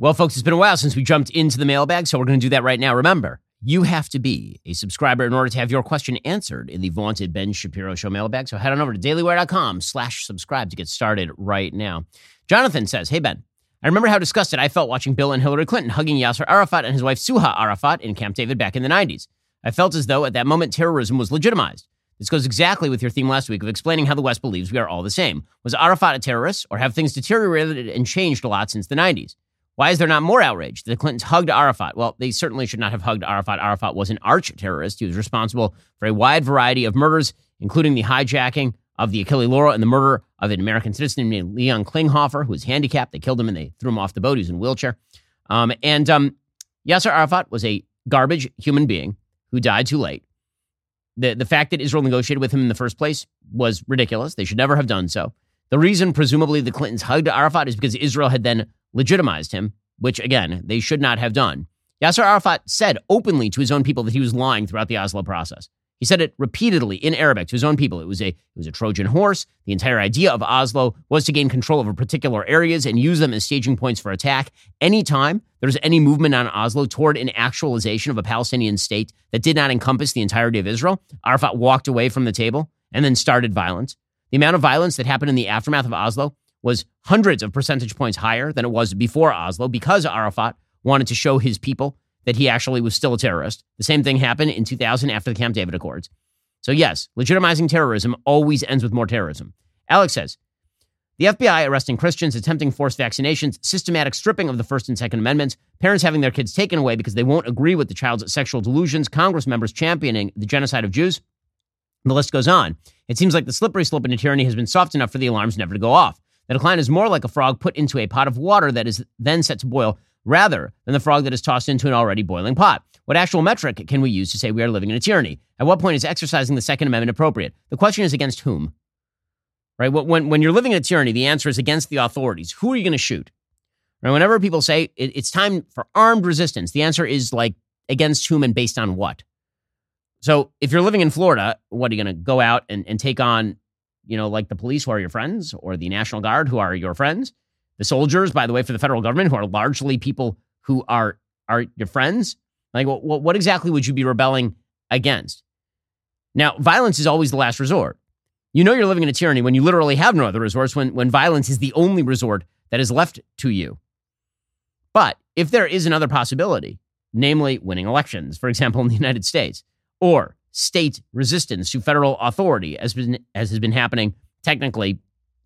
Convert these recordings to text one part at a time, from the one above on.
Well, folks, it's been a while since we jumped into the mailbag, so we're going to do that right now. Remember, you have to be a subscriber in order to have your question answered in the vaunted Ben Shapiro Show mailbag. So head on over to dailywire.com slash subscribe to get started right now. Jonathan says, Hey, Ben, I remember how disgusted I felt watching Bill and Hillary Clinton hugging Yasser Arafat and his wife Suha Arafat in Camp David back in the 90s. I felt as though at that moment terrorism was legitimized. This goes exactly with your theme last week of explaining how the West believes we are all the same. Was Arafat a terrorist, or have things deteriorated and changed a lot since the 90s? Why is there not more outrage? The Clintons hugged Arafat. Well, they certainly should not have hugged Arafat. Arafat was an arch terrorist. He was responsible for a wide variety of murders, including the hijacking of the Achille Lauro and the murder of an American citizen named Leon Klinghoffer, who was handicapped. They killed him and they threw him off the boat. He was in a wheelchair. Um, and um, Yasser Arafat was a garbage human being who died too late. The, the fact that Israel negotiated with him in the first place was ridiculous. They should never have done so. The reason, presumably, the Clintons hugged Arafat is because Israel had then legitimized him, which again, they should not have done. Yasser Arafat said openly to his own people that he was lying throughout the Oslo process. He said it repeatedly in Arabic to his own people. It was a it was a Trojan horse. The entire idea of Oslo was to gain control over particular areas and use them as staging points for attack. Anytime there's any movement on Oslo toward an actualization of a Palestinian state that did not encompass the entirety of Israel, Arafat walked away from the table and then started violence. The amount of violence that happened in the aftermath of Oslo was hundreds of percentage points higher than it was before Oslo because Arafat wanted to show his people that he actually was still a terrorist. The same thing happened in 2000 after the Camp David Accords. So, yes, legitimizing terrorism always ends with more terrorism. Alex says the FBI arresting Christians, attempting forced vaccinations, systematic stripping of the First and Second Amendments, parents having their kids taken away because they won't agree with the child's sexual delusions, Congress members championing the genocide of Jews. The list goes on. It seems like the slippery slope into tyranny has been soft enough for the alarms never to go off. The decline is more like a frog put into a pot of water that is then set to boil rather than the frog that is tossed into an already boiling pot. What actual metric can we use to say we are living in a tyranny? At what point is exercising the Second Amendment appropriate? The question is against whom? Right? When, when you're living in a tyranny, the answer is against the authorities. Who are you going to shoot? Right? Whenever people say it, it's time for armed resistance, the answer is like against whom and based on what? So if you're living in Florida, what are you going to go out and, and take on you know, like the police who are your friends or the National Guard who are your friends. The soldiers, by the way, for the federal government who are largely people who are are your friends. Like, what, what exactly would you be rebelling against? Now, violence is always the last resort. You know you're living in a tyranny when you literally have no other resource, when, when violence is the only resort that is left to you. But if there is another possibility, namely winning elections, for example, in the United States, or state resistance to federal authority, as, been, as has been happening technically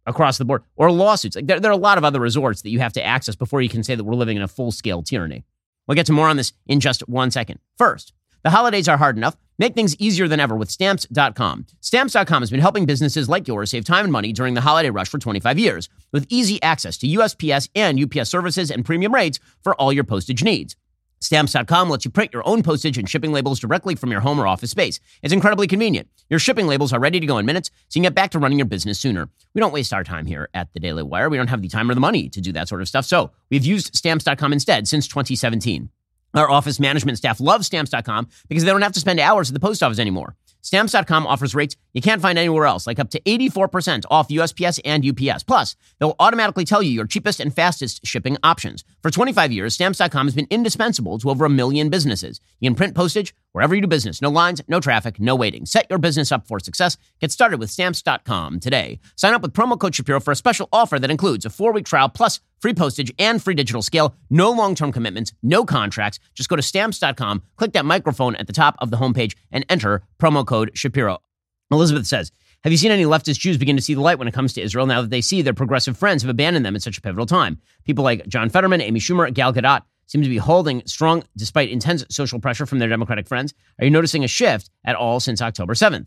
across the board, or lawsuits. Like there, there are a lot of other resorts that you have to access before you can say that we're living in a full scale tyranny. We'll get to more on this in just one second. First, the holidays are hard enough. Make things easier than ever with stamps.com. Stamps.com has been helping businesses like yours save time and money during the holiday rush for 25 years with easy access to USPS and UPS services and premium rates for all your postage needs. Stamps.com lets you print your own postage and shipping labels directly from your home or office space. It's incredibly convenient. Your shipping labels are ready to go in minutes, so you can get back to running your business sooner. We don't waste our time here at the Daily Wire. We don't have the time or the money to do that sort of stuff. So we've used Stamps.com instead since 2017. Our office management staff loves Stamps.com because they don't have to spend hours at the post office anymore. Stamps.com offers rates you can't find anywhere else, like up to 84% off USPS and UPS. Plus, they'll automatically tell you your cheapest and fastest shipping options. For 25 years, Stamps.com has been indispensable to over a million businesses. You can print postage wherever you do business. No lines, no traffic, no waiting. Set your business up for success. Get started with Stamps.com today. Sign up with promo code Shapiro for a special offer that includes a four week trial plus free postage and free digital scale. No long term commitments, no contracts. Just go to Stamps.com, click that microphone at the top of the homepage, and enter promo code Shapiro. Elizabeth says, have you seen any leftist Jews begin to see the light when it comes to Israel now that they see their progressive friends have abandoned them at such a pivotal time? People like John Fetterman, Amy Schumer, Gal Gadot seem to be holding strong despite intense social pressure from their Democratic friends. Are you noticing a shift at all since October 7th?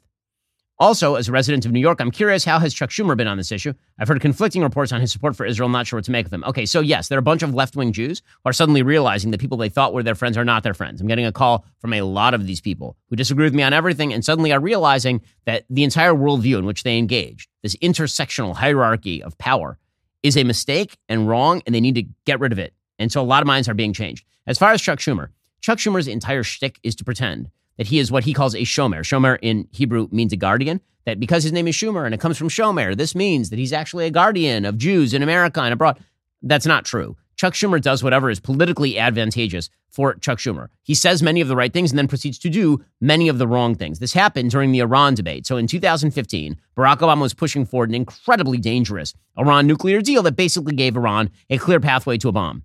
Also, as a resident of New York, I'm curious how has Chuck Schumer been on this issue? I've heard conflicting reports on his support for Israel. I'm not sure what to make of them. Okay, so yes, there are a bunch of left wing Jews who are suddenly realizing that people they thought were their friends are not their friends. I'm getting a call from a lot of these people who disagree with me on everything and suddenly are realizing that the entire worldview in which they engage, this intersectional hierarchy of power, is a mistake and wrong, and they need to get rid of it. And so a lot of minds are being changed. As far as Chuck Schumer, Chuck Schumer's entire shtick is to pretend that he is what he calls a shomer. Shomer in Hebrew means a guardian. That because his name is Schumer and it comes from shomer, this means that he's actually a guardian of Jews in America and abroad. That's not true. Chuck Schumer does whatever is politically advantageous for Chuck Schumer. He says many of the right things and then proceeds to do many of the wrong things. This happened during the Iran debate. So in 2015, Barack Obama was pushing forward an incredibly dangerous Iran nuclear deal that basically gave Iran a clear pathway to a bomb.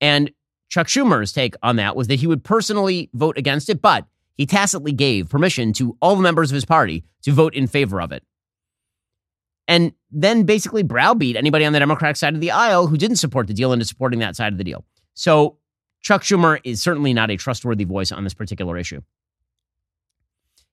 And Chuck Schumer's take on that was that he would personally vote against it, but he tacitly gave permission to all the members of his party to vote in favor of it. And then basically browbeat anybody on the Democratic side of the aisle who didn't support the deal into supporting that side of the deal. So Chuck Schumer is certainly not a trustworthy voice on this particular issue.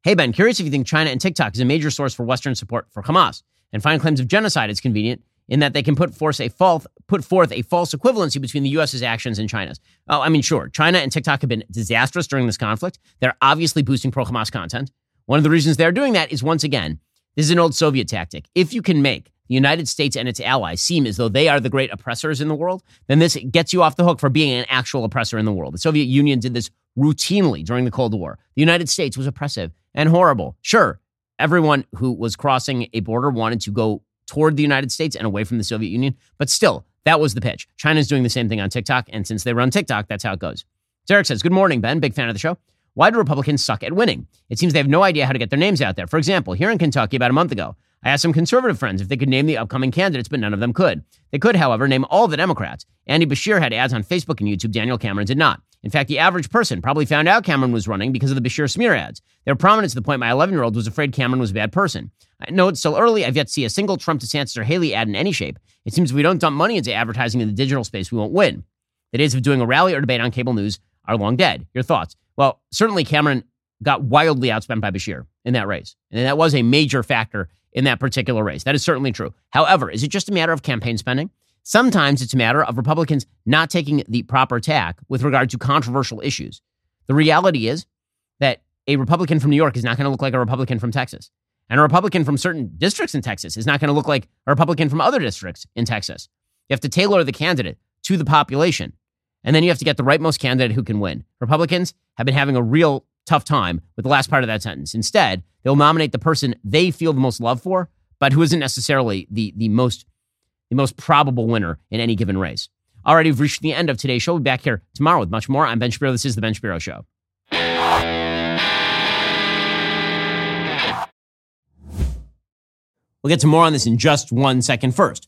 Hey, Ben, curious if you think China and TikTok is a major source for Western support for Hamas and find claims of genocide is convenient in that they can put forth a false put forth a false equivalency between the U.S.'s actions and China's. Oh, I mean, sure, China and TikTok have been disastrous during this conflict. They're obviously boosting pro-Hamas content. One of the reasons they're doing that is once again, this is an old Soviet tactic. If you can make the United States and its allies seem as though they are the great oppressors in the world, then this gets you off the hook for being an actual oppressor in the world. The Soviet Union did this routinely during the Cold War. The United States was oppressive and horrible. Sure, everyone who was crossing a border wanted to go toward the United States and away from the Soviet Union. But still, that was the pitch. China's doing the same thing on TikTok. And since they run TikTok, that's how it goes. Derek says, Good morning, Ben. Big fan of the show. Why do Republicans suck at winning? It seems they have no idea how to get their names out there. For example, here in Kentucky about a month ago, I asked some conservative friends if they could name the upcoming candidates, but none of them could. They could, however, name all the Democrats. Andy Beshear had ads on Facebook and YouTube. Daniel Cameron did not. In fact, the average person probably found out Cameron was running because of the Beshear smear ads. They were prominent to the point my 11 year old was afraid Cameron was a bad person. I know it's still early. I've yet to see a single Trump DeSantis or Haley ad in any shape. It seems if we don't dump money into advertising in the digital space, we won't win. The days of doing a rally or debate on cable news are long dead. Your thoughts? Well, certainly Cameron got wildly outspent by Beshear in that race. And that was a major factor in that particular race. That is certainly true. However, is it just a matter of campaign spending? Sometimes it's a matter of Republicans not taking the proper tack with regard to controversial issues. The reality is that a Republican from New York is not going to look like a Republican from Texas. And a Republican from certain districts in Texas is not going to look like a Republican from other districts in Texas. You have to tailor the candidate to the population. And then you have to get the rightmost candidate who can win. Republicans have been having a real tough time with the last part of that sentence. Instead, they'll nominate the person they feel the most love for, but who isn't necessarily the, the most the most probable winner in any given race. All right, we've reached the end of today's show. We'll be back here tomorrow with much more. I'm Ben Shapiro. This is The Ben Shapiro Show. We'll get to more on this in just one second. First,